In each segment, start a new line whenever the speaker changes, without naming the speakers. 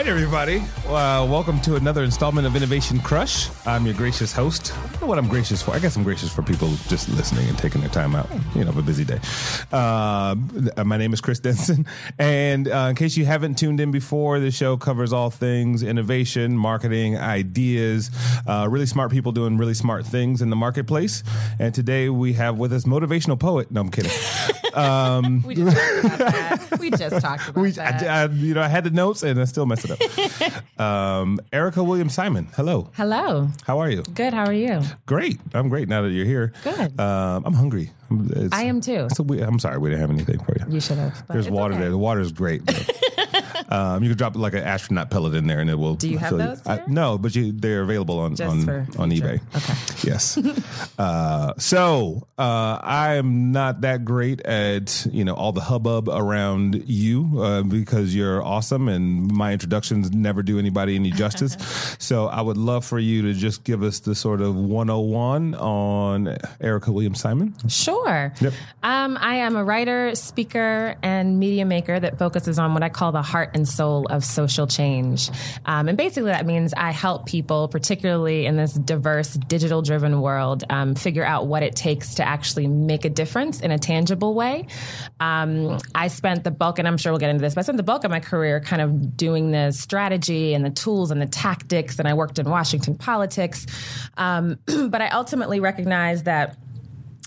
right, everybody. Uh, welcome to another installment of Innovation Crush. I'm your gracious host. I don't know what I'm gracious for. I guess I'm gracious for people just listening and taking their time out, you know, of a busy day. Uh, my name is Chris Denson. And uh, in case you haven't tuned in before, the show covers all things innovation, marketing, ideas, uh, really smart people doing really smart things in the marketplace. And today we have with us motivational poet. No, I'm kidding.
Um, we just talked about that. We just talked about we, that. I,
I, you know, I had the notes and I still messed it up. um, Erica Williams Simon, hello.
Hello.
How are you?
Good. How are you?
Great. I'm great now that you're here.
Good.
Um, I'm hungry.
It's, I am too.
We, I'm sorry, we didn't have anything for you.
You should have.
There's water okay. there. The water is great. Um, you can drop like an astronaut pellet in there, and it will.
Do you have those?
You. I, no, but you, they're available on
Just
on, on eBay.
Okay.
Yes. uh, so uh, I am not that great at you know all the hubbub around you uh, because you're awesome, and my introductions never do anybody any justice. so I would love for you to just give us the sort of 101 on Erica Williams Simon.
Sure.
Yep.
Um, I am a writer, speaker, and media maker that focuses on what I call the heart and soul of social change. Um, and basically, that means I help people, particularly in this diverse, digital driven world, um, figure out what it takes to actually make a difference in a tangible way. Um, I spent the bulk, and I'm sure we'll get into this, but I spent the bulk of my career kind of doing the strategy and the tools and the tactics, and I worked in Washington politics. Um, but I ultimately recognized that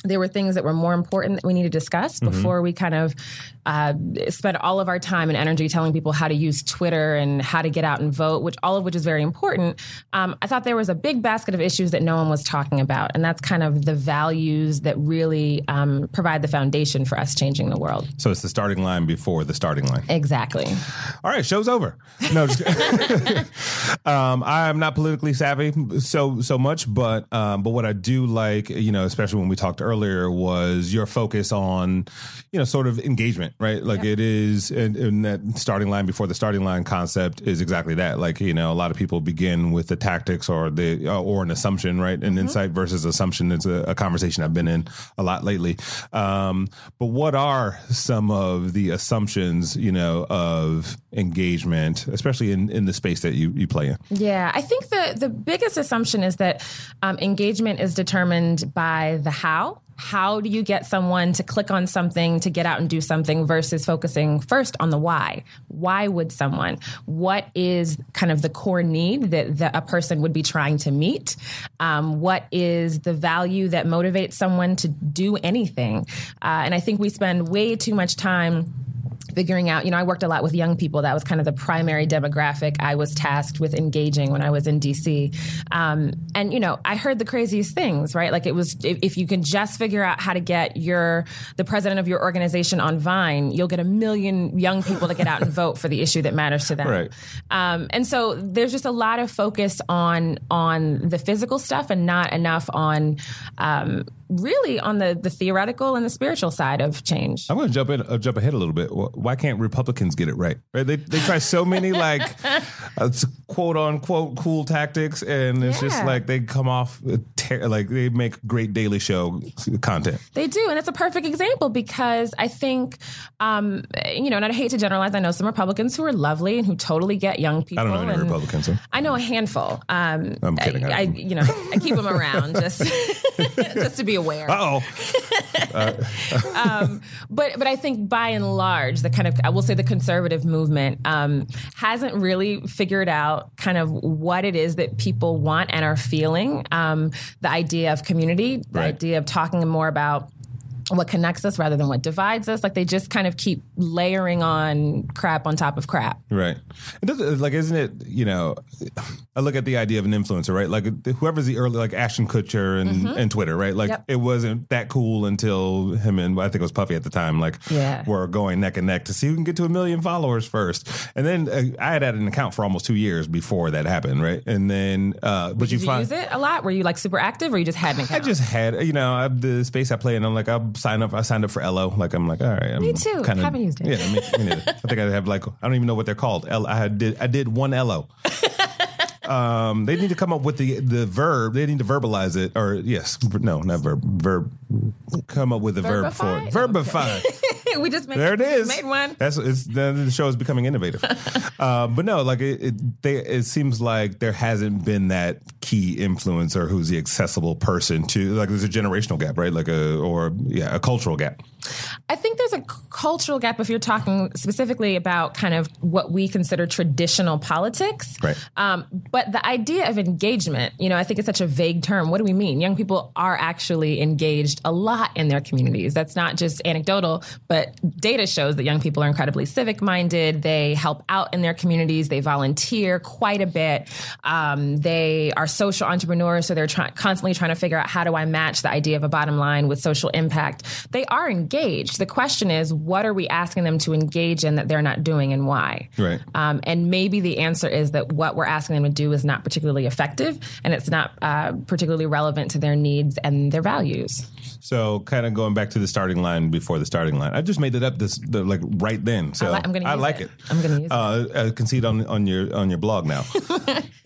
there were things that were more important that we need to discuss mm-hmm. before we kind of uh, spend all of our time and energy telling people how to use Twitter and how to get out and vote, which all of which is very important. Um, I thought there was a big basket of issues that no one was talking about, and that's kind of the values that really um, provide the foundation for us changing the world.
So it's the starting line before the starting line.
Exactly.
All right, show's over. No, um, I'm not politically savvy so so much, but um, but what I do like, you know, especially when we talked earlier, was your focus on, you know, sort of engagement right? Like it is, and, and, that starting line before the starting line concept is exactly that. Like you know, a lot of people begin with the tactics or the uh, or an assumption, right? An mm-hmm. insight versus assumption is a, a, conversation I've been in a lot lately. Um, but what are some of the assumptions, you know, of engagement, especially in in the space that you you play in?
Yeah, I think the the biggest assumption is that um, engagement is determined by the how how do you get someone to click on something to get out and do something versus focusing first on the why? Why would someone? What is kind of the core need that, that a person would be trying to meet? Um, what is the value that motivates someone to do anything? Uh, and I think we spend way too much time figuring out, you know, I worked a lot with young people. That was kind of the primary demographic I was tasked with engaging when I was in DC. Um, and, you know, I heard the craziest things, right? Like it was, if, if, you can just figure out how to get your, the president of your organization on Vine, you'll get a million young people to get out and vote for the issue that matters to them.
Right.
Um, and so there's just a lot of focus on, on the physical stuff and not enough on, um, really on the, the theoretical and the spiritual side of change.
I'm going to jump in, uh, jump ahead a little bit. Why can't Republicans get it right? Right? They they try so many like uh, quote unquote cool tactics, and it's yeah. just like they come off ter- like they make great Daily Show content.
They do, and it's a perfect example because I think, um, you know, and I hate to generalize. I know some Republicans who are lovely and who totally get young people.
I don't know any Republicans.
So. I know a handful. Um,
I'm kidding. I,
I, you know, I keep them around just just to be aware.
Oh.
um, but but I think by and large, the kind of I will say the conservative movement um, hasn't really figured out kind of what it is that people want and are feeling. Um, the idea of community, the right. idea of talking more about what connects us rather than what divides us. Like they just kind of keep layering on crap on top of crap.
Right. It doesn't like isn't it, you know, I look at the idea of an influencer, right? Like whoever's the early like Ashton Kutcher and, mm-hmm. and Twitter, right? Like yep. it wasn't that cool until him and I think it was Puffy at the time, like
yeah.
were going neck and neck to see who can get to a million followers first. And then uh, I had had an account for almost two years before that happened, right? And then uh but
Did
you,
you use it a lot? Were you like super active or you just had an account?
I just had, you know, I, the space I play in, I'm like, I'm sign up. I signed up for Ello. Like I'm like, all right. I'm
me too.
Kinda,
Haven't used it.
Yeah, me, me I think I have like I don't even know what they're called. L, I did I did one Ello. um, they need to come up with the the verb. They need to verbalize it, or yes, no, not verb. Verb. Come up with a verb for it. Verbify.
we just made
there it is.
Made one.
That's it's the, the show is becoming innovative. uh, but no, like it, it, they, it seems like there hasn't been that key influencer who's the accessible person to like there's a generational gap, right? Like a or yeah, a cultural gap.
I think there's a cultural gap if you're talking specifically about kind of what we consider traditional politics.
Right.
Um, but the idea of engagement, you know, I think it's such a vague term. What do we mean? Young people are actually engaged a lot in their communities. That's not just anecdotal, but data shows that young people are incredibly civic minded. They help out in their communities. They volunteer quite a bit. Um, they are social entrepreneurs, so they're try- constantly trying to figure out how do I match the idea of a bottom line with social impact. They are engaged. The question is, what are we asking them to engage in that they're not doing and why?
Right.
Um, and maybe the answer is that what we're asking them to do is not particularly effective and it's not uh, particularly relevant to their needs and their values.
So kind of going back to the starting line before the starting line. I just made it up this the, like right then. So
I I'm gonna
I
use
like
it.
it.
I'm gonna use it.
uh, I can see it on on your on your blog now.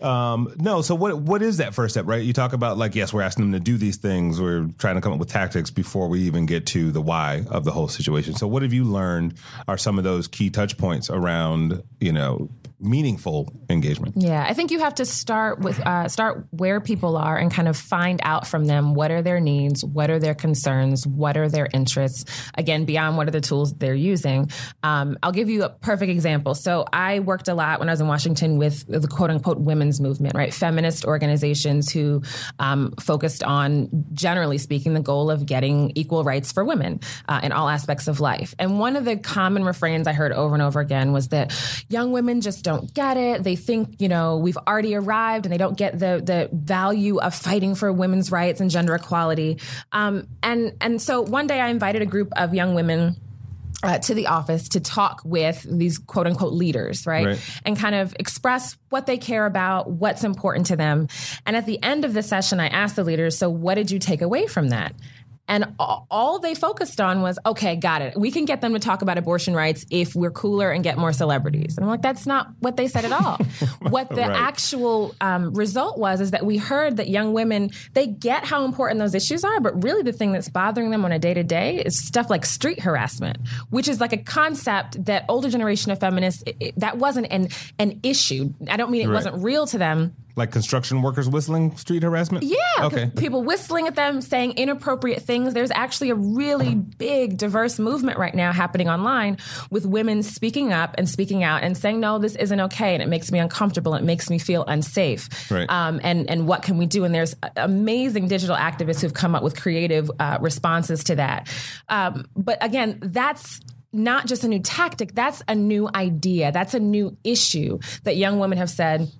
um, no, so what what is that first step, right? You talk about like yes, we're asking them to do these things. We're trying to come up with tactics before we even get to the why of the whole situation. So what have you learned are some of those key touch points around you know meaningful engagement?
Yeah, I think you have to start with uh, start where people are and kind of find out from them what are their needs, what are their concerns, what are their interests. Again, beyond what are the tools they're using. Um, I'll give you a perfect example. So I worked a lot when I was in Washington with the quote unquote women's movement, right? Feminist organizations who um, focused on, generally speaking, the goal of getting equal rights for women uh, in all aspects of life. And one of the common refrains I heard over and over again was that young women just don't get it. They think, you know, we've already arrived and they don't get the the value of fighting for women's rights and gender equality. Um, and and so one day I invited a group of young women uh, to the office to talk with these quote unquote leaders, right?
Right.
And kind of express what they care about, what's important to them. And at the end of the session, I asked the leaders, so what did you take away from that? And all, they focused on was, okay, got it. We can get them to talk about abortion rights if we're cooler and get more celebrities. And I'm like, that's not what they said at all. what the
Right.
actual um, result was is that we heard that young women they get how important those issues are, but really the thing that's bothering them on a day to day is stuff like street harassment, which is like a concept that older generation of feminists it, it- that wasn't an an issue. I don't mean it
Right.
wasn't real to them.
Like construction workers whistling street harassment?
Yeah.
Okay.
People whistling at them, saying inappropriate things. There's actually a really big, diverse movement right now happening online with women speaking up and speaking out and saying, no, this isn't okay. And it makes me uncomfortable. It makes me feel unsafe.
Right.
Um, and, and what can we do? And there's amazing digital activists who've come up with creative uh, responses to that. Um, but again, that's not just a new tactic, that's a new idea. That's a new issue that young women have said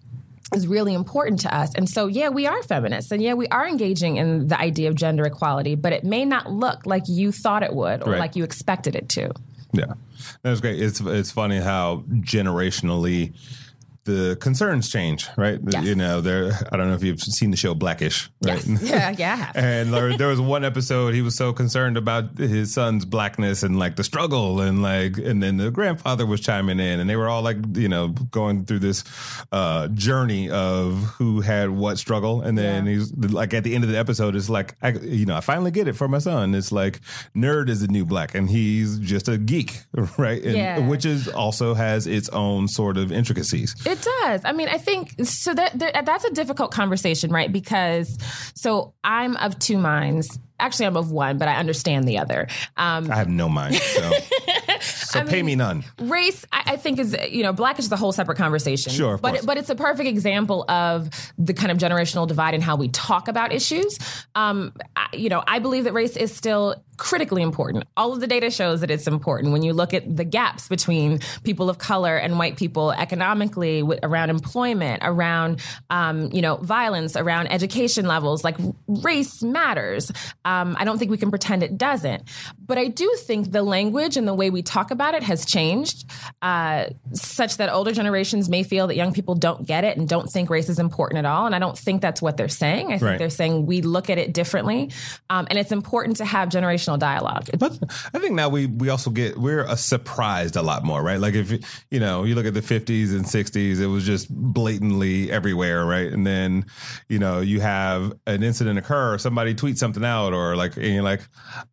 is really important to us. And so, yeah, we are feminists and yeah, we are engaging in the idea of gender equality, but it may not look like you thought it would or
Right.
like you expected it to.
Yeah, that's great. It's it's funny how generationally the concerns change, right?
Yes.
You know, there. I don't know if you've seen the show Black-ish, right?
Yes. Yeah, yeah,
And there, there was one episode he was so concerned about his son's blackness and like the struggle and like and then the grandfather was chiming in and they were all like you know going through this uh, journey of who had what struggle and then
Yeah.
he's like at the end of the episode it's like I, you know I finally get it for my son it's like nerd is the new black and he's just a geek right and,
Yeah.
which is also has its own sort of intricacies
It does. I mean, I think so. That, that that's a difficult conversation, right? Because so I'm of two minds. Actually, I'm of one, but I understand the other. Um,
I have no mind so so pay me none
race I, I think is you know Black-ish is a whole separate conversation
Sure, of
but it, but it's a perfect example of the kind of generational divide in how we talk about issues um I, you know i believe that race is still critically important all of the data shows that it's important when you look at the gaps between people of color and white people economically with, around employment around um, you know violence around education levels like race matters um, i don't think we can pretend it doesn't but i do think the language and the way we talk about it has changed uh, such that older generations may feel that young people don't get it and don't think race is important at all. And I don't think that's what they're saying. I think
Right.
they're saying we look at it differently. Um, and it's important to have generational dialogue.
But I think now we we also get we're uh, surprised a lot more, right? Like if you know you look at the 50s and 60s, it was just blatantly everywhere, right? And then you know you have an incident occur, somebody tweets something out, or like and you're like,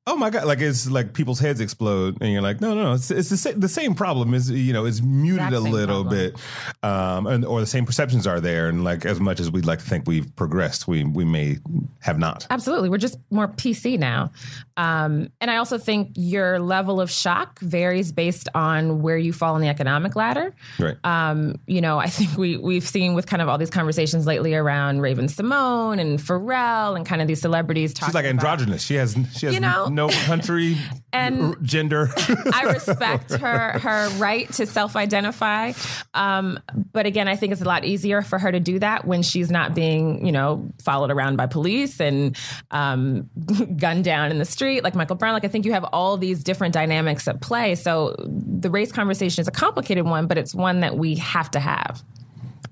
oh my god, like it's like people's heads explode, and you're like, no, no, no it's, it's the, same, the same problem is you know it's muted a little problem. bit, um, and or the same perceptions are there, and like as much as we'd like to think we've progressed, we we may have not.
Absolutely, we're just more PC now. Um, and I also think your level of shock varies based on where you fall on the economic ladder.
Right.
Um, you know, I think we we've seen with kind of all these conversations lately around Raven-Symoné and Pharrell and kind of these celebrities talking.
She's like androgynous. About, she has she has you know, no country and gender.
I respect her her right to self identify, um, but again, I think it's a lot easier for her to do that when she's not being you know followed around by police and um, gunned down in the street street, like Michael Brown. Like I think you have all these different dynamics at play. So the race conversation is a complicated one, but it's one that we have to have.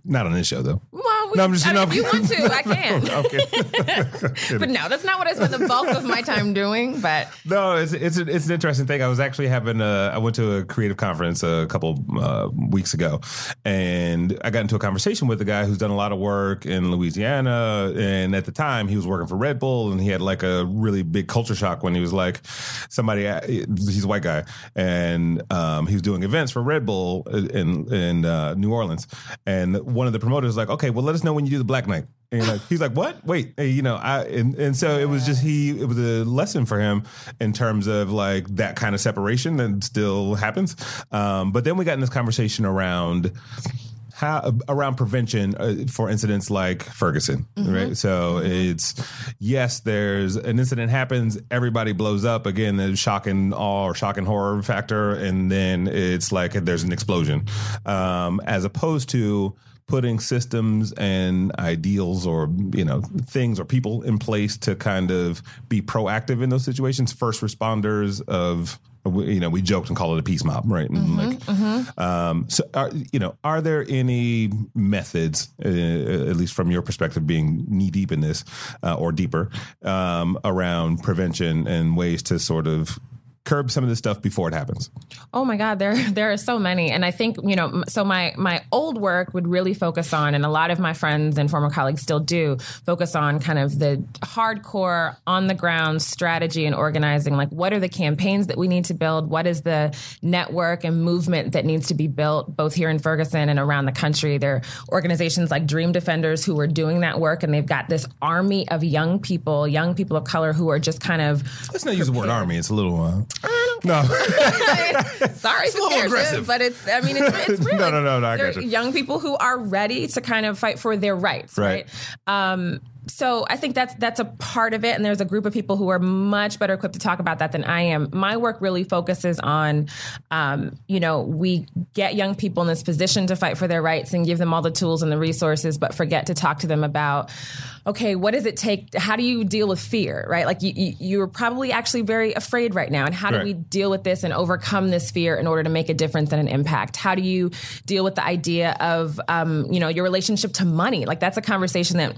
Not on this show, though.
Well, we, no, I'm just, I mean, if you want to, I can. okay. but no, that's not what I spend the bulk of my time doing. But
no, it's it's an, it's an interesting thing. I was actually having a, I went to a creative conference a couple uh, weeks ago, and I got into a conversation with a guy who's done a lot of work in Louisiana, and at the time he was working for Red Bull, and he had like a really big culture shock when he was like, somebody, uh, he's a white guy, and um, he was doing events for Red Bull in in uh, New Orleans, and one of the promoters was like, okay, well, let us know when you do the Black Night. And like, he's like, what? Wait, hey, you know, I and, and so it was just he. It was a lesson for him in terms of like that kind of separation that still happens. Um, but then we got in this conversation around how around prevention uh, for incidents like Ferguson, mm-hmm. right? So mm-hmm. it's yes, there's an incident happens, everybody blows up again, the shock and awe or shock and horror factor, and then it's like there's an explosion, um, as opposed to putting systems and ideals or you know things or people in place to kind of be proactive in those situations first responders of you know we joked and call it a peace mob right mm-hmm, like, mm-hmm. Um, so are, you know are there any methods uh, at least from your perspective being knee deep in this uh, or deeper um, around prevention and ways to sort of curb some of this stuff before it happens?
Oh my God, there there are so many, and I think you know. So my my old work would really focus on, and a lot of my friends and former colleagues still do focus on kind of the hardcore on the ground strategy and organizing. Like, what are the campaigns that we need to build? What is the network and movement that needs to be built, both here in Ferguson and around the country? There are organizations like Dream Defenders who are doing that work, and they've got this army of young people, young people of color who are just kind of.
Let's not use the word army. It's a little. Uh...
No. Sorry, it's a little aggressive, but it's. I mean, it's, it's real.
no, no, no, no. I got you.
Young people who are ready to kind of fight for their rights, right? right? Um, so I think that's that's a part of it, and there's a group of people who are much better equipped to talk about that than I am. My work really focuses on, um, you know, we get young people in this position to fight for their rights and give them all the tools and the resources, but forget to talk to them about, okay, what does it take? How do you deal with fear, right? Like you, you are probably actually very afraid right now, and how do right. we deal with this and overcome this fear in order to make a difference and an impact? How do you deal with the idea of, um, you know, your relationship to money? Like that's a conversation that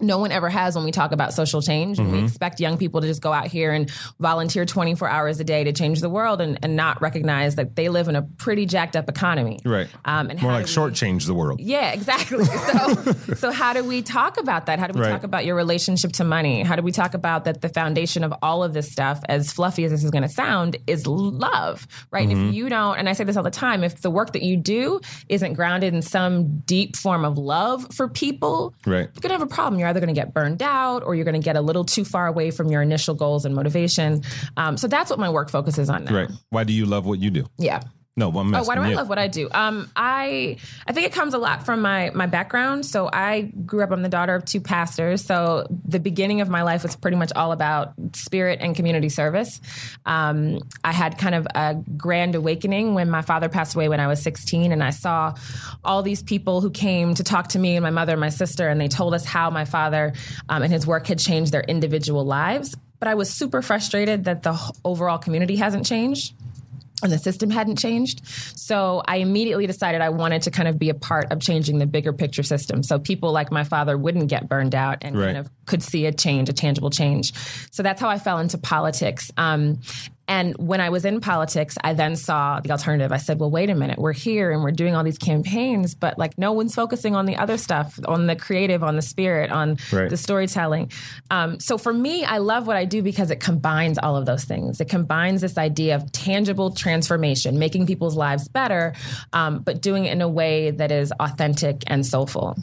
no one ever has when we talk about social change. Mm-hmm. We expect young people to just go out here and volunteer 24 hours a day to change the world and, and not recognize that they live in a pretty jacked up economy.
Right. Um, and More like shortchange the world.
Yeah, exactly. So, so how do we talk about that? How do we right. talk about your relationship to money? How do we talk about that the foundation of all of this stuff, as fluffy as this is going to sound, is love, right? Mm-hmm. If you don't, and I say this all the time, if the work that you do isn't grounded in some deep form of love for people,
right.
you're going to have a problem. You're either going to get burned out or you're going to get a little too far away from your initial goals and motivation. Um, so that's what my work focuses on now.
Right. Why do you love what you do?
Yeah.
No, I'm
oh, why do I love what I do? Um, I I think it comes a lot from my my background. So I grew up. I'm the daughter of two pastors. So the beginning of my life was pretty much all about spirit and community service. Um, I had kind of a grand awakening when my father passed away when I was 16, and I saw all these people who came to talk to me and my mother and my sister, and they told us how my father um, and his work had changed their individual lives. But I was super frustrated that the overall community hasn't changed. And the system hadn't changed. So I immediately decided I wanted to kind of be a part of changing the bigger picture system. So people like my father wouldn't get burned out and
Right.
kind of could see a change, a tangible change. So that's how I fell into politics. Um, and when I was in politics, I then saw the alternative. I said, well, wait a minute, we're here and we're doing all these campaigns, but like no one's focusing on the other stuff, on the creative, on the spirit, on
Right.
the storytelling. Um, so for me, I love what I do because it combines all of those things. It combines this idea of tangible transformation, making people's lives better, um, but doing it in a way that is authentic and soulful.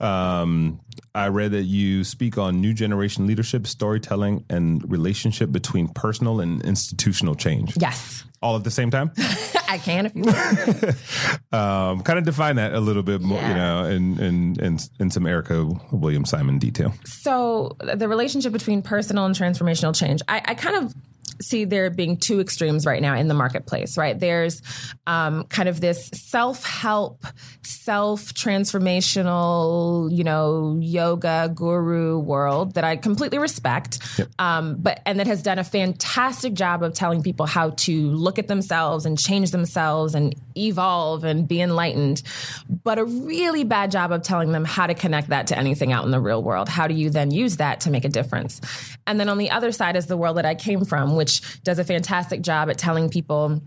Um, I read that you speak on new generation leadership, storytelling, and relationship between personal and institutional change.
Yes.
All at the same time.
I can if you want.
um, kind of define that a little bit more, you know, in, in in in some Erica Williams Simon detail.
So the relationship between personal and transformational change, I, I kind of see there being two extremes right now in the marketplace, right? There's um, kind of this self help, self transformational, you know, yoga guru world that I completely respect, um, but and that has done a fantastic job of telling people how to look at themselves and change themselves and evolve and be enlightened, but a really bad job of telling them how to connect that to anything out in the real world. How do you then use that to make a difference? And then on the other side is the world that I came from, which does a fantastic job at telling people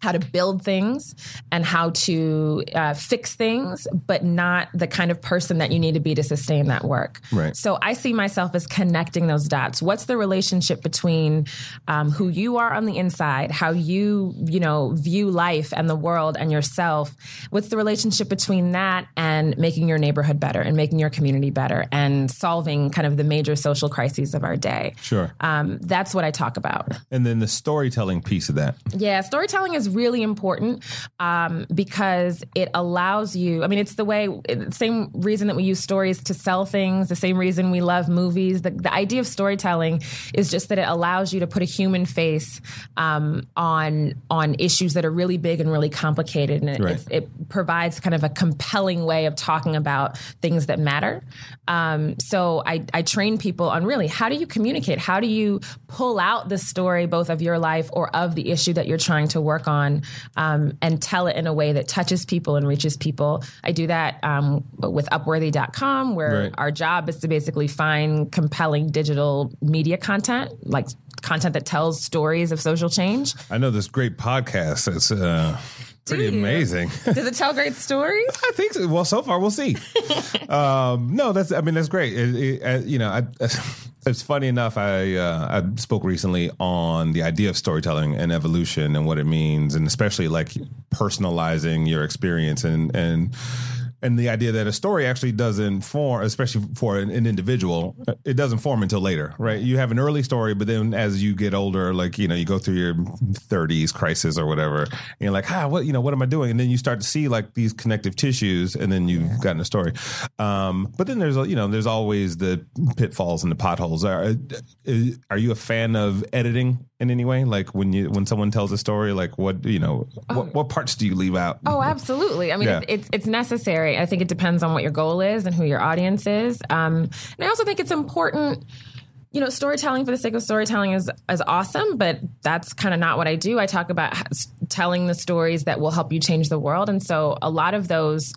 how to build things and how to uh, fix things, but not the kind of person that you need to be to sustain that work.
Right.
So I see myself as connecting those dots. What's the relationship between um, who you are on the inside, how you you know view life and the world and yourself? What's the relationship between that and making your neighborhood better and making your community better and solving kind of the major social crises of our day?
Sure.
Um, that's what I talk about.
And then the storytelling piece of that.
Yeah, storytelling is really important um, because it allows you. I mean, it's the way, same reason that we use stories to sell things, the same reason we love movies. The, the idea of storytelling is just that it allows you to put a human face um, on on issues that are really big and really complicated, and it,
Right.
it provides kind of a compelling way of talking about things that matter. Um, so I, I train people on really how do you communicate? How do you pull out the story both of your life or of the issue that you're trying to work on um, and tell it in a way that touches people and reaches people? I do that um, with Upworthy.com, where
Right.
our job is to basically find compelling digital media content, like content that tells stories of social change.
I know this great podcast. It's uh, pretty
you?
amazing.
Does it tell great stories?
I think so. Well, so far we'll see. um, no, that's. I mean, that's great. It, it, uh, you know, I, it's funny enough. I uh, I spoke recently on the idea of storytelling and evolution and what it means, and especially like personalizing your experience and and. And the idea that a story actually doesn't form, especially for an, an individual, it doesn't form until later, right? You have an early story, but then as you get older, like you know, you go through your 30s crisis or whatever, and you're like, ah, what you know, what am I doing? And then you start to see like these connective tissues, and then you've gotten a story. Um, but then there's you know, there's always the pitfalls and the potholes. Are are you a fan of editing in any way? Like when you when someone tells a story, like what you know, what, what parts do you leave out?
Oh, absolutely. I mean,
Yeah.
it's, it's it's necessary. I think it depends on what your goal is and who your audience is. Um, and I also think it's important. You know, storytelling for the sake of storytelling is is awesome, but that's kind of not what I do. I talk about telling the stories that will help you change the world, and so a lot of those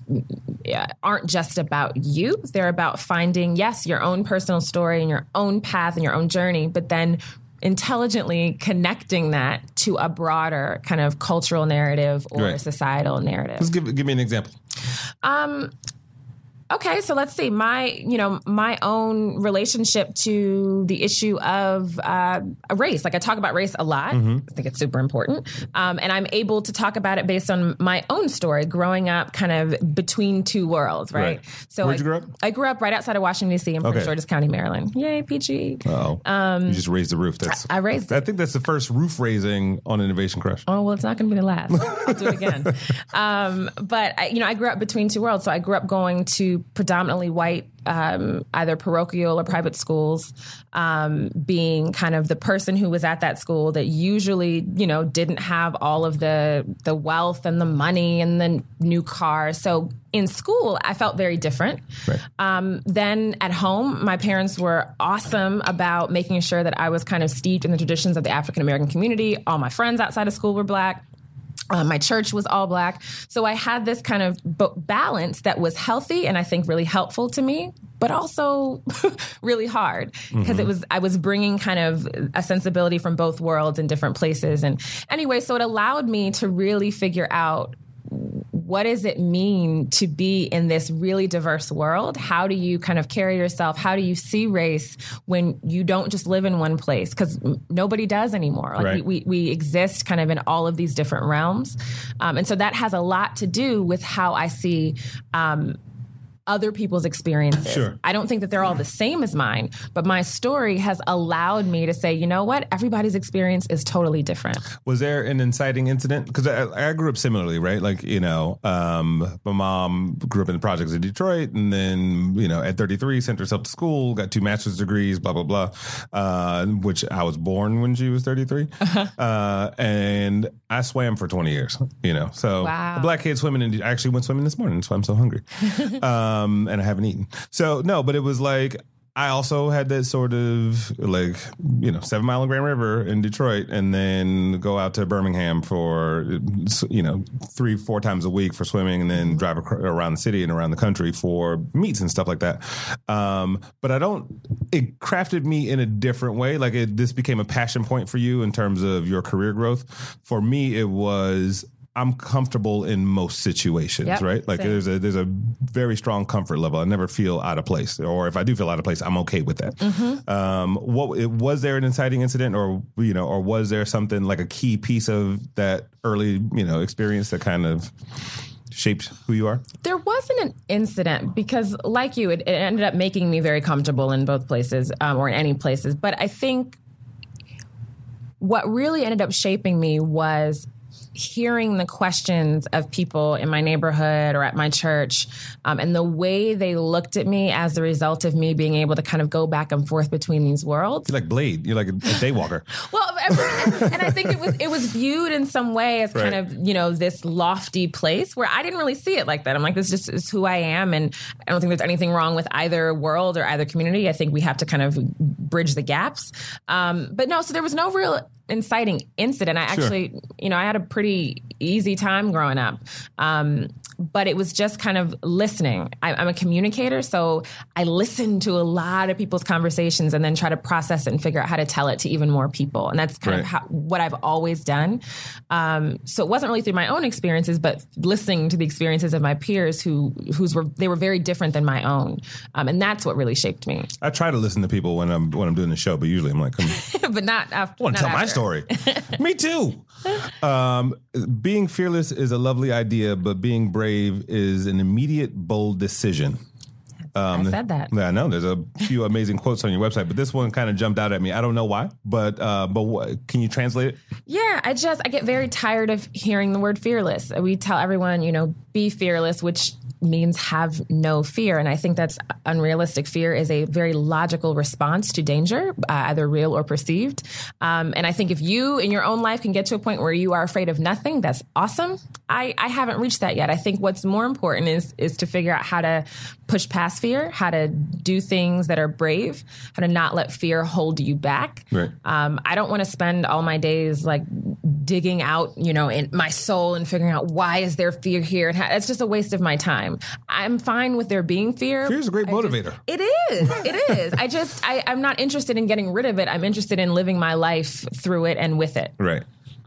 aren't just about you. They're about finding yes your own personal story and your own path and your own journey, but then intelligently connecting that to a broader kind of cultural narrative or
Right.
societal narrative.
Just give give me an example.
Um, Okay, so let's see my you know my own relationship to the issue of uh, race. Like I talk about race a lot.
Mm-hmm.
I think it's super important, um, and I'm able to talk about it based on my own story, growing up kind of between two worlds. Right.
Right.
So
Where'd
I,
you grow up?
I grew up right outside of Washington D.C. in Prince
Okay.
George's County, Maryland. Yay, PG.
Oh, you just raised the roof. That's
I raised
I think that's the first roof raising on Innovation Crush.
Oh well, it's not going to be the last. I'll do it again. um, but I, you know, I grew up between two worlds, so I grew up going to predominantly white, um, either parochial or private schools. Um, being kind of the person who was at that school that usually, you know, didn't have all of the the wealth and the money and the new cars. So in school, I felt very different.
Right.
Um, then at home, my parents were awesome about making sure that I was kind of steeped in the traditions of the African American community. All my friends outside of school were black. Uh, my church was all black. So I had this kind of b- balance that was healthy and I think really helpful to me, but also really hard because mm-hmm. it was, I was bringing kind of a sensibility from both worlds in different places. And anyway, so it allowed me to really figure out what does it mean to be in this really diverse world? How do you kind of carry yourself? How do you see race when you don't just live in one place? Because nobody does anymore. Like right. we, we, we, exist kind of in all of these different realms. Um, and so that has a lot to do with how I see um, other people's experiences.
Sure.
I don't think that they're all the same as mine, but my story has allowed me to say, you know what? Everybody's experience is totally different.
Was there an inciting incident? Because I, I, grew up similarly, right? Like, you know, um, my mom grew up in the projects in Detroit and then, you know, at 33, sent herself to school, got two master's degrees, blah, blah, blah, uh, which I was born when she was 33. Uh-huh. Uh, and I swam for 20 years, you know. So wow. black kid swimming, and I actually went swimming this morning. That's why I'm so hungry. um, and I haven't eaten. So no, but it was like I also had that sort of like you know seven mile and Grand River in Detroit, and then go out to Birmingham for you know three four times a week for swimming, and then drive around the city and around the country for meets and stuff like that. Um, but I don't. It crafted me in a different way. Like it, this became a passion point for you in terms of your career growth. For me, it was I'm comfortable in most situations, yep, right? Like same. there's a there's a very strong comfort level. I never feel out of place, or if I do feel out of place, I'm okay with that. Mm-hmm. Um, what was there an inciting incident, or you know, or was there something like a key piece of that early you know experience that kind of shaped who you are?
There wasn't an incident because, like you, it, it ended up making me very comfortable in both places um, or in any places. But I think what really ended up shaping me was hearing the questions of people in my neighborhood or at my church um, and the way they looked at me as a result of me being able to kind of go back and forth between these worlds.
You're like Blade. You're like a, a daywalker.
well, and I think it was it was viewed in some way as right. kind of you know this lofty place where I didn't really see it like that. I'm like this just is who I am, and I don't think there's anything wrong with either world or either community. I think we have to kind of bridge the gaps. Um, but no, so there was no real inciting incident. I actually, sure. you know, I had a pretty easy time growing up. Um, but it was just kind of listening. I, am a communicator, so I listen to a lot of people's conversations and then try to process it and figure out how to tell it to even more people. And that's kind right. of how, what I've always done. Um, so it wasn't really through my own experiences, but listening to the experiences of my peers who whose were they were very different than my own, um, and that's what really shaped me.
I try to listen to people when I'm when I'm doing the show, but usually I'm like, Come
but not after.
I want
to
tell
after.
my story. me too. Um, being fearless is a lovely idea, but being brave is an immediate, bold decision.
Um, I said that.
Yeah, I know. There's a few amazing quotes on your website, but this one kind of jumped out at me. I don't know why, but uh, but what, can you translate it?
Yeah, I just I get very tired of hearing the word fearless. We tell everyone, you know, be fearless, which means have no fear. And I think that's unrealistic. Fear is a very logical response to danger, uh, either real or perceived. Um, and I think if you in your own life can get to a point where you are afraid of nothing, that's awesome. I, I haven't reached that yet. I think what's more important is is to figure out how to push past fear, how to do things that are brave, how to not let fear hold you back.
Right.
Um, I don't want to spend all my days like digging out, you know, in my soul and figuring out why is there fear here, and how, it's just a waste of my time. I'm fine with there being fear.
Fear is a great motivator. Just,
it is. It is. I just I, I'm not interested in getting rid of it. I'm interested in living my life through it and with it.
Right.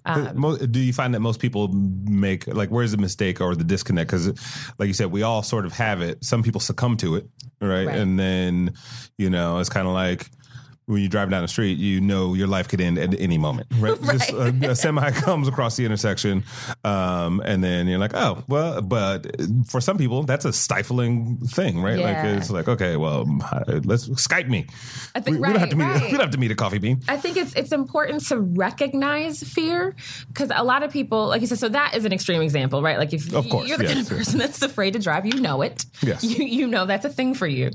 Um, do you find that most people make like where's the mistake or the disconnect? Because, like you said, we all sort of have it. Some people succumb to it, right? right. And then, you know, it's kind of like when you drive down the street, you know your life could end at any moment, right? right. Just a, a, semi comes across the intersection, um, and then you're like, oh, well, but for some people, that's a stifling thing, right? Yeah. Like it's like, okay, well, let's Skype me.
I think,
we,
right,
we don't have to meet.
Right.
We don't have to meet a coffee bean.
I think it's it's important to recognize fear because a lot of people, like you said, so that is an extreme example, right? Like if
of course,
you're the
yes,
kind of person that's afraid to drive, you know it.
Yes,
you you know that's a thing for you.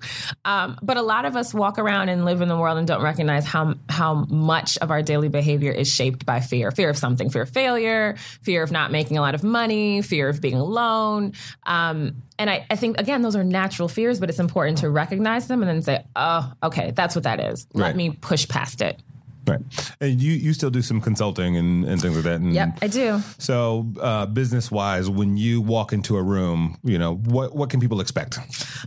Um, but a lot of us walk around and live in the world and don't don't recognize how how much of our daily behavior is shaped by fear. Fear of something, fear of failure, fear of not making a lot of money, fear of being alone. Um, and I, I, think again, those are natural fears, but it's important to recognize them and then say, "Oh, okay, that's what that is. Let me push past it."
Right. And you, you still do some consulting and, and things like that. And
Yep, I do.
So, uh, business wise, when you walk into a room, you know, what, what can people expect?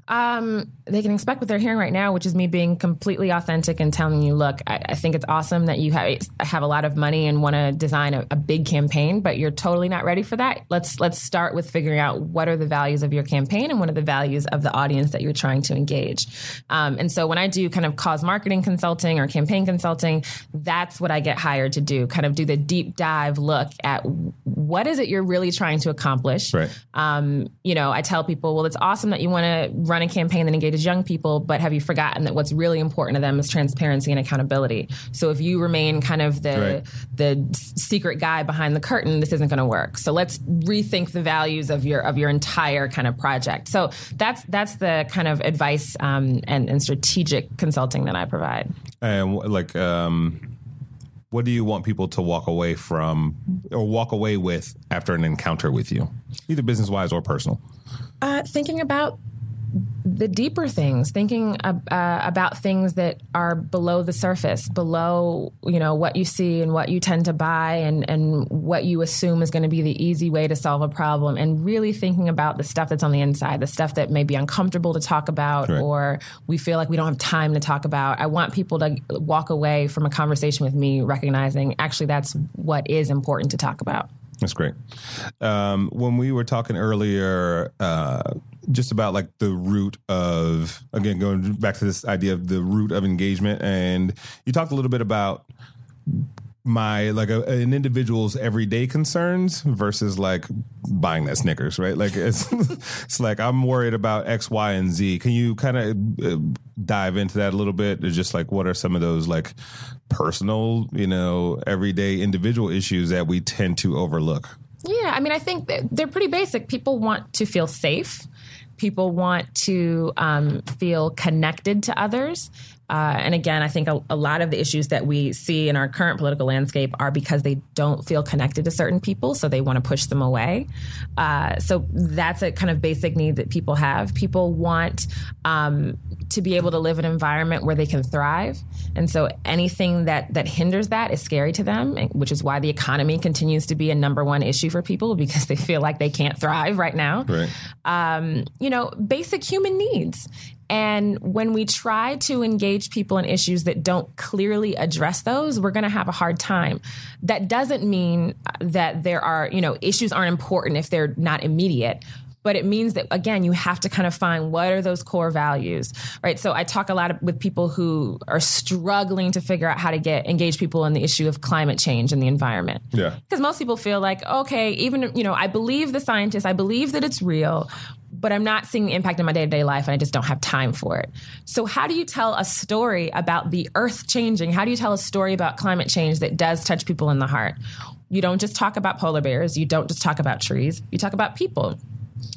Um, they can expect what they're hearing right now, which is me being completely authentic and telling you, look, I, I think it's awesome that you have, have a lot of money and want to design a, a big campaign, but you're totally not ready for that. Let's let's start with figuring out what are the values of your campaign and what are the values of the audience that you're trying to engage. Um, and so when I do kind of cause marketing consulting or campaign consulting, that's what I get hired to do. Kind of do the deep dive look at what is it you're really trying to accomplish.
Right.
Um, you know, I tell people, well, it's awesome that you want to run a campaign that engages young people, but have you forgotten that what's really important to them is transparency and accountability? So if you remain kind of the
Right.
the secret guy behind the curtain, this isn't going to work. So let's rethink the values of your of your entire kind of project. So that's that's the kind of advice um, and, and strategic consulting that I provide.
And like, um, what do you want people to walk away from or walk away with after an encounter with you, either business wise or personal?
Uh, thinking about the deeper things, thinking uh, uh, about things that are below the surface, below you know what you see and what you tend to buy, and and what you assume is going to be the easy way to solve a problem, and really thinking about the stuff that's on the inside, the stuff that may be uncomfortable to talk about, or we feel like we don't have time to talk about. I want people to walk away from a conversation with me recognizing actually that's what is important to talk about.
That's great. Um, when we were talking earlier, uh, just about like the root of again going back to this idea of the root of engagement, and you talked a little bit about my like a, an individual's everyday concerns versus like buying that Snickers, right? Like it's it's like I'm worried about X, Y, and Z. Can you kind of uh, dive into that a little bit? Or just like what are some of those like personal, you know, everyday individual issues that we tend to overlook?
Yeah, I mean, I think they're pretty basic. People want to feel safe. People want to um, feel connected to others. Uh, and again, I think a, a lot of the issues that we see in our current political landscape are because they don't feel connected to certain people, so they want to push them away. Uh, so that's a kind of basic need that people have. People want um, to be able to live in an environment where they can thrive, and so anything that that hinders that is scary to them, which is why the economy continues to be a number one issue for people because they feel like they can't thrive right now
Right.
um, you know, basic human needs. And when we try to engage people in issues that don't clearly address those, we're going to have a hard time. That doesn't mean that there are, you know, issues aren't important if they're not immediate. But it means that again, you have to kind of find what are those core values, right? So I talk a lot with people who are struggling to figure out how to get engage people in the issue of climate change and the environment.
Yeah.
Because most people feel like, okay, even, you know, I believe the scientists, I believe that it's real, but I'm not seeing the impact in my day to day life and I just don't have time for it. So, how do you tell a story about the earth changing? How do you tell a story about climate change that does touch people in the heart? You don't just talk about polar bears, you don't just talk about trees, you talk about people.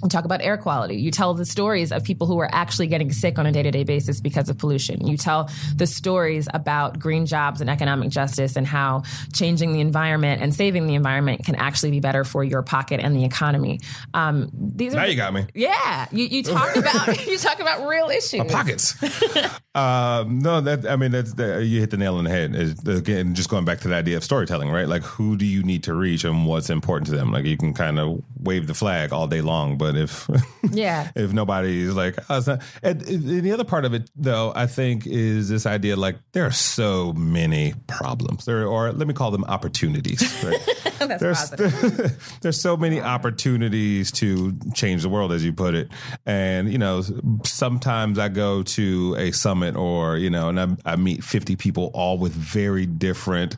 You talk about air quality. You tell the stories of people who are actually getting sick on a day to day basis because of pollution. You tell the stories about green jobs and economic justice and how changing the environment and saving the environment can actually be better for your pocket and the economy. Um, these are
Now you got me.
yeah. You, you talk about you talk about real issues.
My pockets. um, no, that I mean that's that, you hit the nail on the head. Is, again, just going back to the idea of storytelling, right? Like, who do you need to reach and what's important to them? Like, you can kind of wave the flag all day long, but if
Yeah.
if nobody's like, oh, it's not. And, and the other part of it, though, I think is this idea like there are so many problems, there, or let me call them opportunities. Right? There's
positive.
there's so many opportunities to change the world, as you put it. And you know, sometimes I go to a summit, or you know, and I, I meet 50 people, all with very different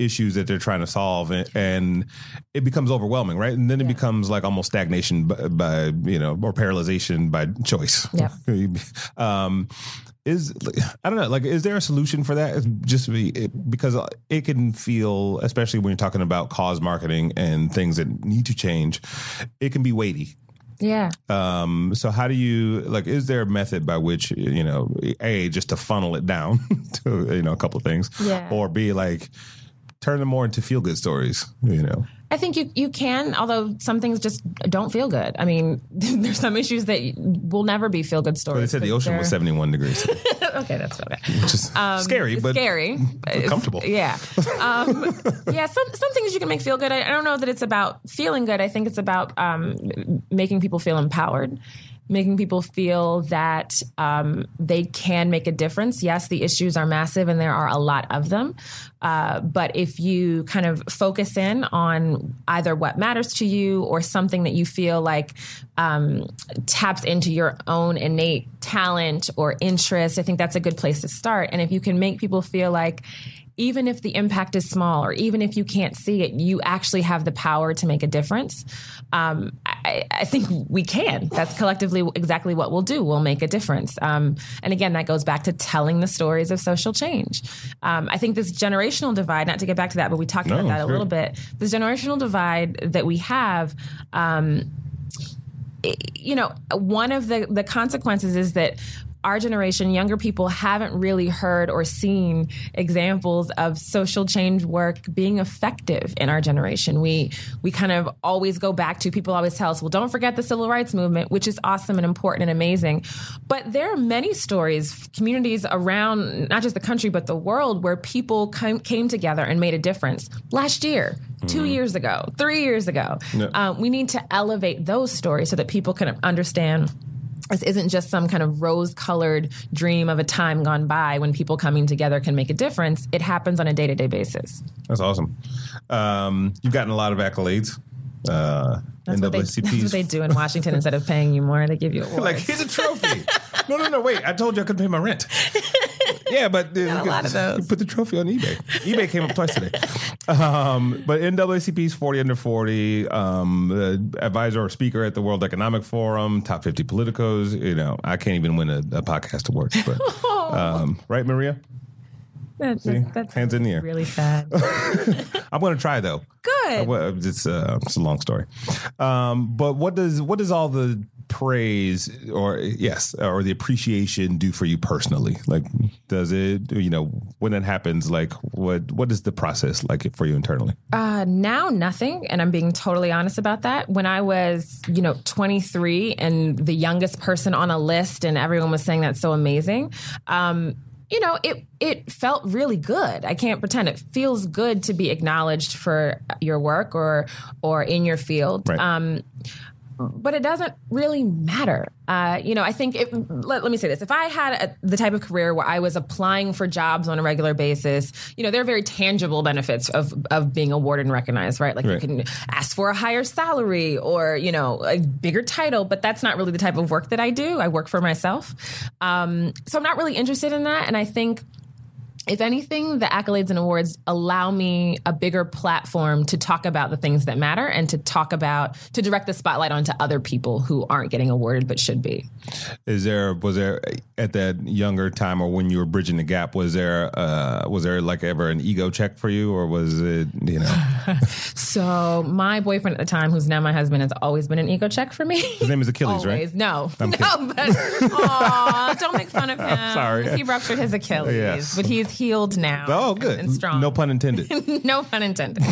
issues that they're trying to solve and, and it becomes overwhelming right and then it becomes like almost stagnation by, by you know or paralyzation by choice
Yep.
um is I don't know like is there a solution for that just be it, because it can feel especially when you're talking about cause marketing and things that need to change it can be weighty
Yeah.
um so how do you like is there a method by which you know a just to funnel it down to you know a couple of things
Yeah.
or b like turn them more into feel good stories you know
I think you you can, although some things just don't feel good. I mean, there's some issues that will never be feel good stories.
They said the ocean was 71 degrees.
okay, that's okay.
Just scary, but
scary, but
comfortable.
Yeah, um, yeah. Some some things you can make feel good. I, I, don't know that it's about feeling good. I think it's about um, making people feel empowered making people feel that um, they can make a difference. Yes, the issues are massive and there are a lot of them. Uh, but if you kind of focus in on either what matters to you or something that you feel like um, taps into your own innate talent or interest, I think that's a good place to start. And if you can make people feel like, even if the impact is small or even if you can't see it, you actually have the power to make a difference. Um, I, I, think we can. That's collectively exactly what we'll do. We'll make a difference. Um, and again, that goes back to telling the stories of social change. Um, I think this generational divide, not to get back to that, but we talked no, about that a little bit. This generational divide that we have um, you know, one of the, the consequences is that our generation, younger people, haven't really heard or seen examples of social change work being effective in our generation. We we kind of always go back to people always tell us, well, don't forget the civil rights movement, which is awesome and important and amazing. But there are many stories, communities around not just the country but the world where people came, came together and made a difference. Last year, mm-hmm. two years ago, three years ago, um, we need to elevate those stories so that people can understand this isn't just some kind of rose colored dream of a time gone by when people coming together can make a difference. It happens on a day to day basis.
That's awesome. Um, you've gotten a lot of accolades. Uh,
that's what, they, that's what they do in Washington. Instead of paying you more, they give you awards.
like here's a trophy. no, no, no. Wait, I told you I couldn't pay my rent. yeah, but uh,
a lot of those.
put the trophy on eBay. eBay came up twice today. Um, but NAACP's 40 under 40, um, advisor or speaker at the World Economic Forum, top 50 politicos. You know, I can't even win a, a podcast award. But, um, right, Maria?
That, that's, that's
hands in the air.
Really sad.
I'm going to try though.
Good.
It's, uh, it's a long story. Um, but what does what does all the praise or yes or the appreciation do for you personally like does it you know when it happens like what what is the process like for you internally
uh now nothing and i'm being totally honest about that when i was you know 23 and the youngest person on a list and everyone was saying that's so amazing um you know, it it felt really good. I can't pretend it feels good to be acknowledged for your work or or in your field. Right. Um, but it doesn't really matter. Uh, you know, I think it, let, let, me say this: if I had a, the type of career where I was applying for jobs on a regular basis, you know, there are very tangible benefits of of being awarded and recognized, right? Like right. you can ask for a higher salary or you know a bigger title, but that's not really the type of work that I do. I work for myself, um, so I'm not really interested in that. And I think if anything, the accolades and awards allow me a bigger platform to talk about the things that matter and to talk about to direct the spotlight onto other people who aren't getting awarded but should be.
Is there was there at that younger time or when you were bridging the gap was there uh, was there like ever an ego check for you or was it you know?
so my boyfriend at the time, who's now my husband, has always been an ego check for me.
His name is Achilles,
right?
No,
I'm no, but aw, don't make fun of him.
Sorry,
he ruptured his Achilles, yes. but he's healed now.
Oh, good.
And strong.
No pun intended.
no pun intended.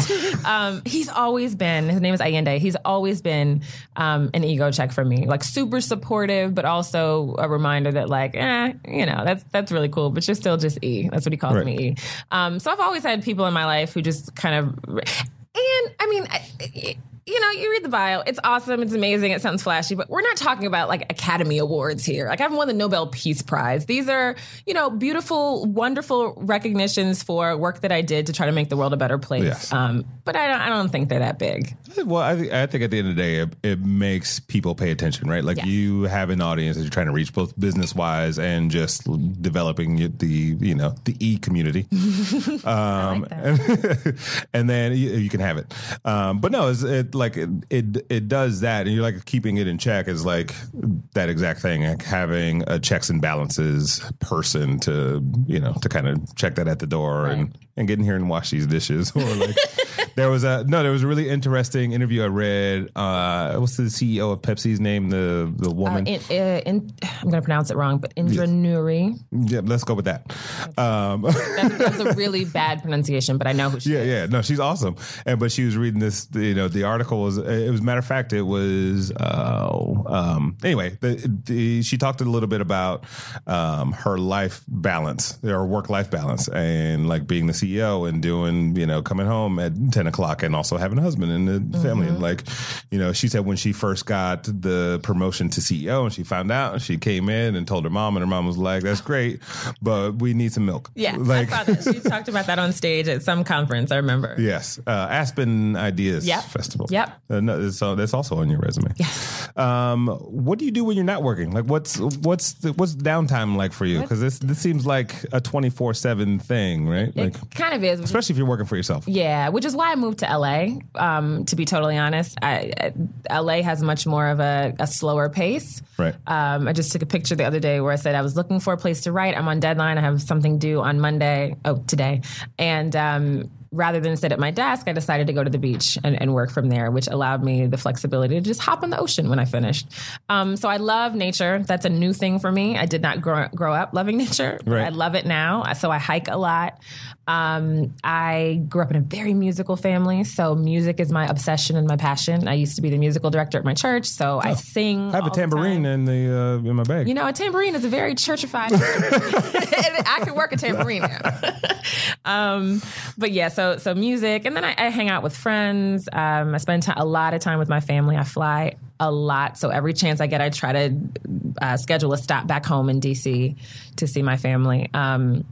um, he's always been, his name is Allende. He's always been um, an ego check for me. Like super supportive, but also a reminder that like, eh, you know, that's that's really cool, but you're still just E. That's what he calls right. me E. Um, so I've always had people in my life who just kind of and I mean, you know, you read the bio. It's awesome. It's amazing. It sounds flashy, but we're not talking about like Academy Awards here. Like I've won the Nobel Peace Prize. These are, you know, beautiful, wonderful recognitions for work that I did to try to make the world a better place. Yes. Um, but I don't, I don't think they're that big.
Well, I, th- I think at the end of the day, it, it makes people pay attention, right? Like yes. you have an audience that you're trying to reach, both business wise and just developing the, you know, the e community. um, like and, and, then you, you, can have it. Um, but no, it's it, like it, it, it does that, and you're like keeping it in check is like that exact thing, like having a checks and balances person to you know to kind of check that at the door right. and and getting here and wash these dishes. Or like, there was a no, there was a really interesting interview I read. Uh, what's the CEO of Pepsi's name? The the woman.
In, uh, in, I'm going to pronounce it wrong, but Indra Nuri.
yeah, let's go with that. Um,
That's, that's a really bad pronunciation, but I know who she
Yeah,
is.
yeah, no, she's awesome. And but she was reading this, you know, the article was. It was matter of fact, it was. Uh, um, anyway, the, the, she talked a little bit about um, her life balance, or work life balance, and like being the CEO and doing, you know, coming home at ten o'clock and also having a husband and a family. And like, you know, she said when she first got the promotion to CEO and she found out, she came in and told her mom, and her mom was like, "That's great, but we need some milk."
Yeah,
like.
I saw that. She talked about that on stage at some conference. I remember.
Yes, uh, Aspen Ideas
Yep.
Festival.
Yep.
Uh, no, so that's also on your resume.
Yes.
Um, what do you do when you're not working? Like, what's what's the, what's downtime like for you? Because this this seems like a twenty four seven thing, right? Like,
It kind of is.
especially if you're working for yourself.
Yeah, which is why I moved to LA. Um, to be totally honest, I, I, LA has much more of a, a slower pace.
Right.
Um, I just took a picture the other day where I said I was looking for a place to write. I'm on deadline. I have something due on Monday. Oh, today, and. Um, Rather than sit at my desk, I decided to go to the beach and, and work from there, which allowed me the flexibility to just hop in the ocean when I finished. Um, so I love nature. That's a new thing for me. I did not grow, grow up loving nature.
Right.
I love it now. So I hike a lot. Um, I grew up in a very musical family, so music is my obsession and my passion. I used to be the musical director at my church, so I sing.
I have a
all the
tambourine in the uh, in my bag.
You know, a tambourine is a very churchified. I could work a tambourine now. um, but yeah, so so so music, and then I, I hang out with friends. Um, I spend ti a lot of time with my family. I fly a lot, so every chance I get, I try to uh, schedule a stop back home in DC to see my family. Um,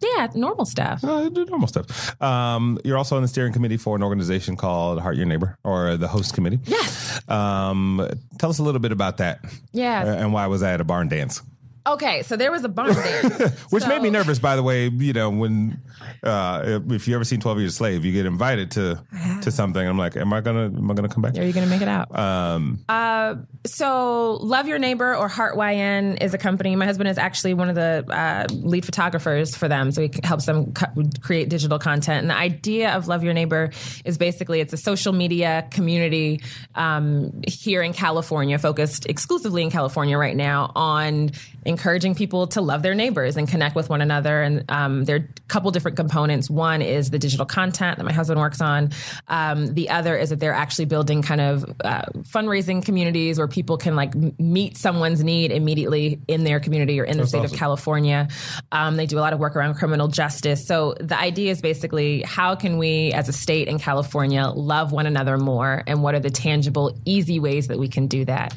yeah, normal stuff.
Uh, normal stuff. Um, you're also on the steering committee for an organization called Heart Your Neighbor, or the host committee.
Yes.
Um, tell us a little bit about that.
Yeah.
Uh, and why was I at a barn dance?
Okay, so there was a barn dance,
Which made me nervous, by the way. You know, when uh, if you ever seen Twelve Years a Slave, you get invited to to something. I'm like, am I gonna am I gonna come back?
Are you to make it out?
Um,
Uh, so Love Your Neighbor or Heart YN is a company. My husband is actually one of the uh, lead photographers for them, so he helps them co- create digital content. And the idea of Love Your Neighbor is basically it's a social media community um, here in California, focused exclusively in California right now on encouraging people to love their neighbors and connect with one another. And um, there are a couple different components. One is the digital content that my husband works on. Um, the other is that they're actually building kind of uh, fundraising communities where people can like meet someone's need immediately in their community or in the state
awesome.
of California. Um, they do a lot of work around criminal justice. So the idea is basically how can we, as a state in California, love one another more, and what are the tangible, easy ways that we can do that?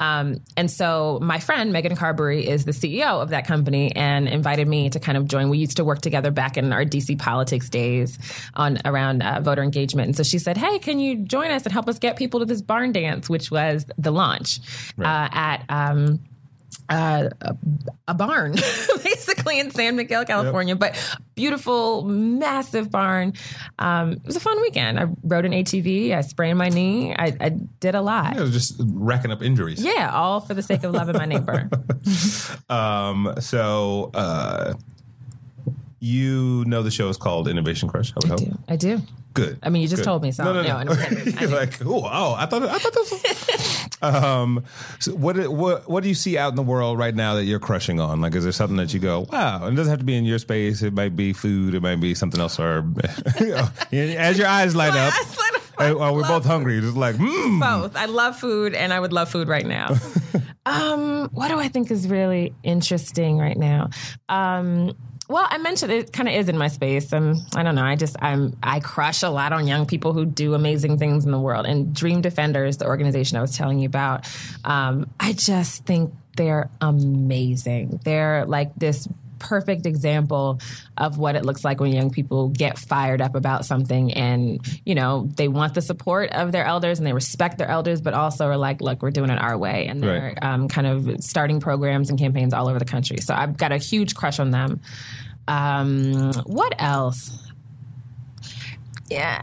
Um, and so my friend Megan Carberry is the CEO of that company and invited me to kind of join. We used to work together back in our DC politics days on around uh, voter engagement. And so she said, "Hey, can you join us and help us get people to this barn dance?" Which was the launch uh, at. Um, uh, a, a barn, basically in San Miguel, California, but beautiful, massive barn. Um, it was a fun weekend. I rode an ATV. I sprained my knee. I, I did a lot.
it was just racking up injuries.
Yeah, all for the sake of loving my neighbor.
Um, so uh, you know the show is called Innovation Crush. I would hope.
I do.
Good.
I mean, you just
Good.
told me, so
no, no,
no,
no.
I. I
You're like, oh, oh, I thought, I thought this was. um, so what, what, what do you see out in the world right now that you're crushing on? Like, is there something that you go, wow? And it doesn't have to be in your space. It might be food. It might be something else. Or as your eyes light up,
up.
uh, well, we're both hungry. Just like, mm.
both. I love food, and I would love food right now. um, what do I think is really interesting right now? Um, well, I mentioned it kind of is in my space. Um, I don't know. I just I'm I crush a lot on young people who do amazing things in the world. And Dream Defenders, the organization I was telling you about, um, I just think they're amazing. They're like this perfect example of what it looks like when young people get fired up about something and you know they want the support of their elders and they respect their elders but also are like look we're doing it our way. And they're
Right.
um, kind of starting programs and campaigns all over the country. So i've got a huge crush on them. Um, what else? Yeah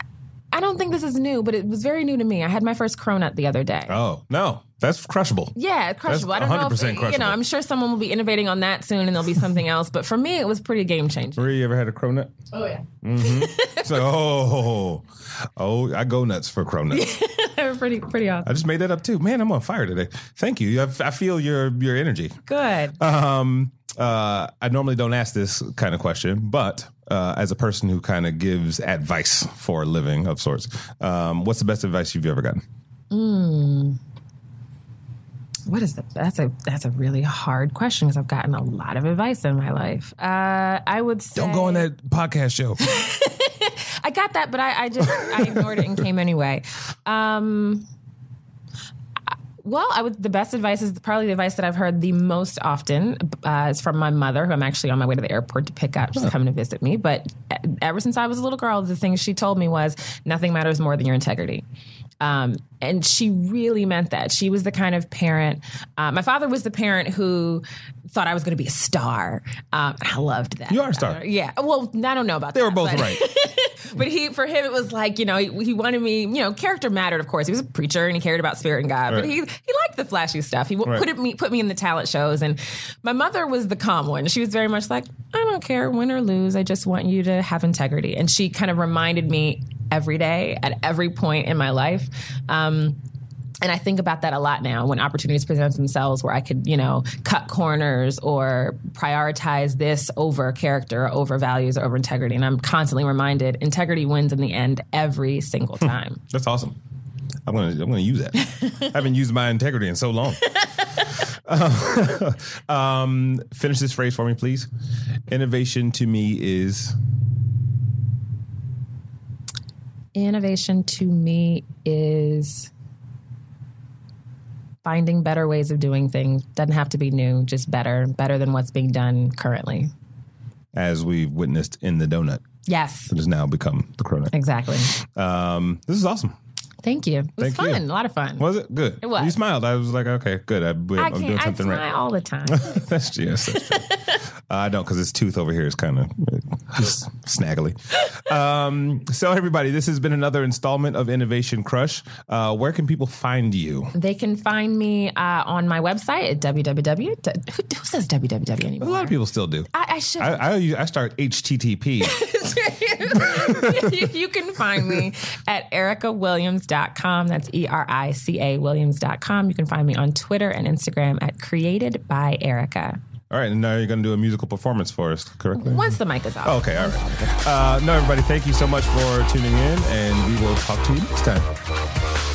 I don't think this is new, but it was very new to me. I had my first cronut the other day.
Oh no, that's crushable.
Yeah, crushable. I don't know if
100%
you know. I'm sure someone will be innovating on that soon, and there'll be something else. But for me, it was pretty game changing.
Maria, you ever had a cronut?
Oh yeah,
So, oh, oh, I go nuts for cronuts.
they were pretty pretty awesome.
I just made that up too. Man, I'm on fire today. Thank you. I, I feel your your energy.
Good.
Um, uh, I normally don't ask this kind of question, but uh, as a person who kind of gives advice for a living of sorts, um, what's the best advice you've ever gotten?
What is the that's a that's a really hard question because I've gotten a lot of advice in my life. Uh, I would say
Don't go on that podcast show.
I got that, but I, I just I ignored it and came anyway. Um, well, I would. The best advice is probably the advice that I've heard the most often uh, is from my mother, who I'm actually on my way to the airport to pick up. She's coming to visit me. But ever since I was a little girl, the thing she told me was nothing matters more than your integrity. Um, and she really meant that. She was the kind of parent. Uh, my father was the parent who thought I was going to be a star. Um, I loved that.
You are a star.
Yeah. Well, I don't know about
They
that.
They were both
but-
right.
but he for him it was like you know he, he wanted me you know character mattered of course he was a preacher and he cared about spirit and God but he he liked the flashy stuff he
Right.
put it, me put me in the talent shows and my mother was the calm one she was very much like I don't care win or lose I just want you to have integrity and she kind of reminded me every day at every point in my life um, and I think about that a lot now when opportunities present themselves where I could, you know, cut corners or prioritize this over character, or over values, or over integrity. And I'm constantly reminded integrity wins in the end every single time.
That's awesome. I'm gonna I'm gonna use that. I haven't used my integrity in so long. um, finish this phrase for me, please. Innovation to me is
Innovation to me is finding better ways of doing things. Doesn't have to be new, just better, better than what's being done currently.
as we've witnessed in the donut
Yes,
It has now become the cronut.
exactly.
Um, this is awesome.
Thank you. It was
Thank you.
fun, a lot of fun.
Was it good?
It was.
You smiled. I was like, okay, good. I, am
I
doing.
I
something
smile
right.
all the time.
that's yes. That's uh, I don't because his tooth over here is kind of snaggly. Um, so everybody, this has been another installment of Innovation Crush. Uh, where can people find you?
They can find me uh, on my website at www. Who, who says www anymore?
A lot of people still do.
I, I should.
I, I, I start HTTP.
you, you can find me at ericawilliams.com. That's E R I C A Williams.com. You can find me on Twitter and Instagram at created by Erica.
all right, and now you're going to do a musical performance for us, correctly?
Once the mic is off.
Oh, okay, all right. Uh, no, everybody, thank you so much for tuning in, and we will talk to you next time.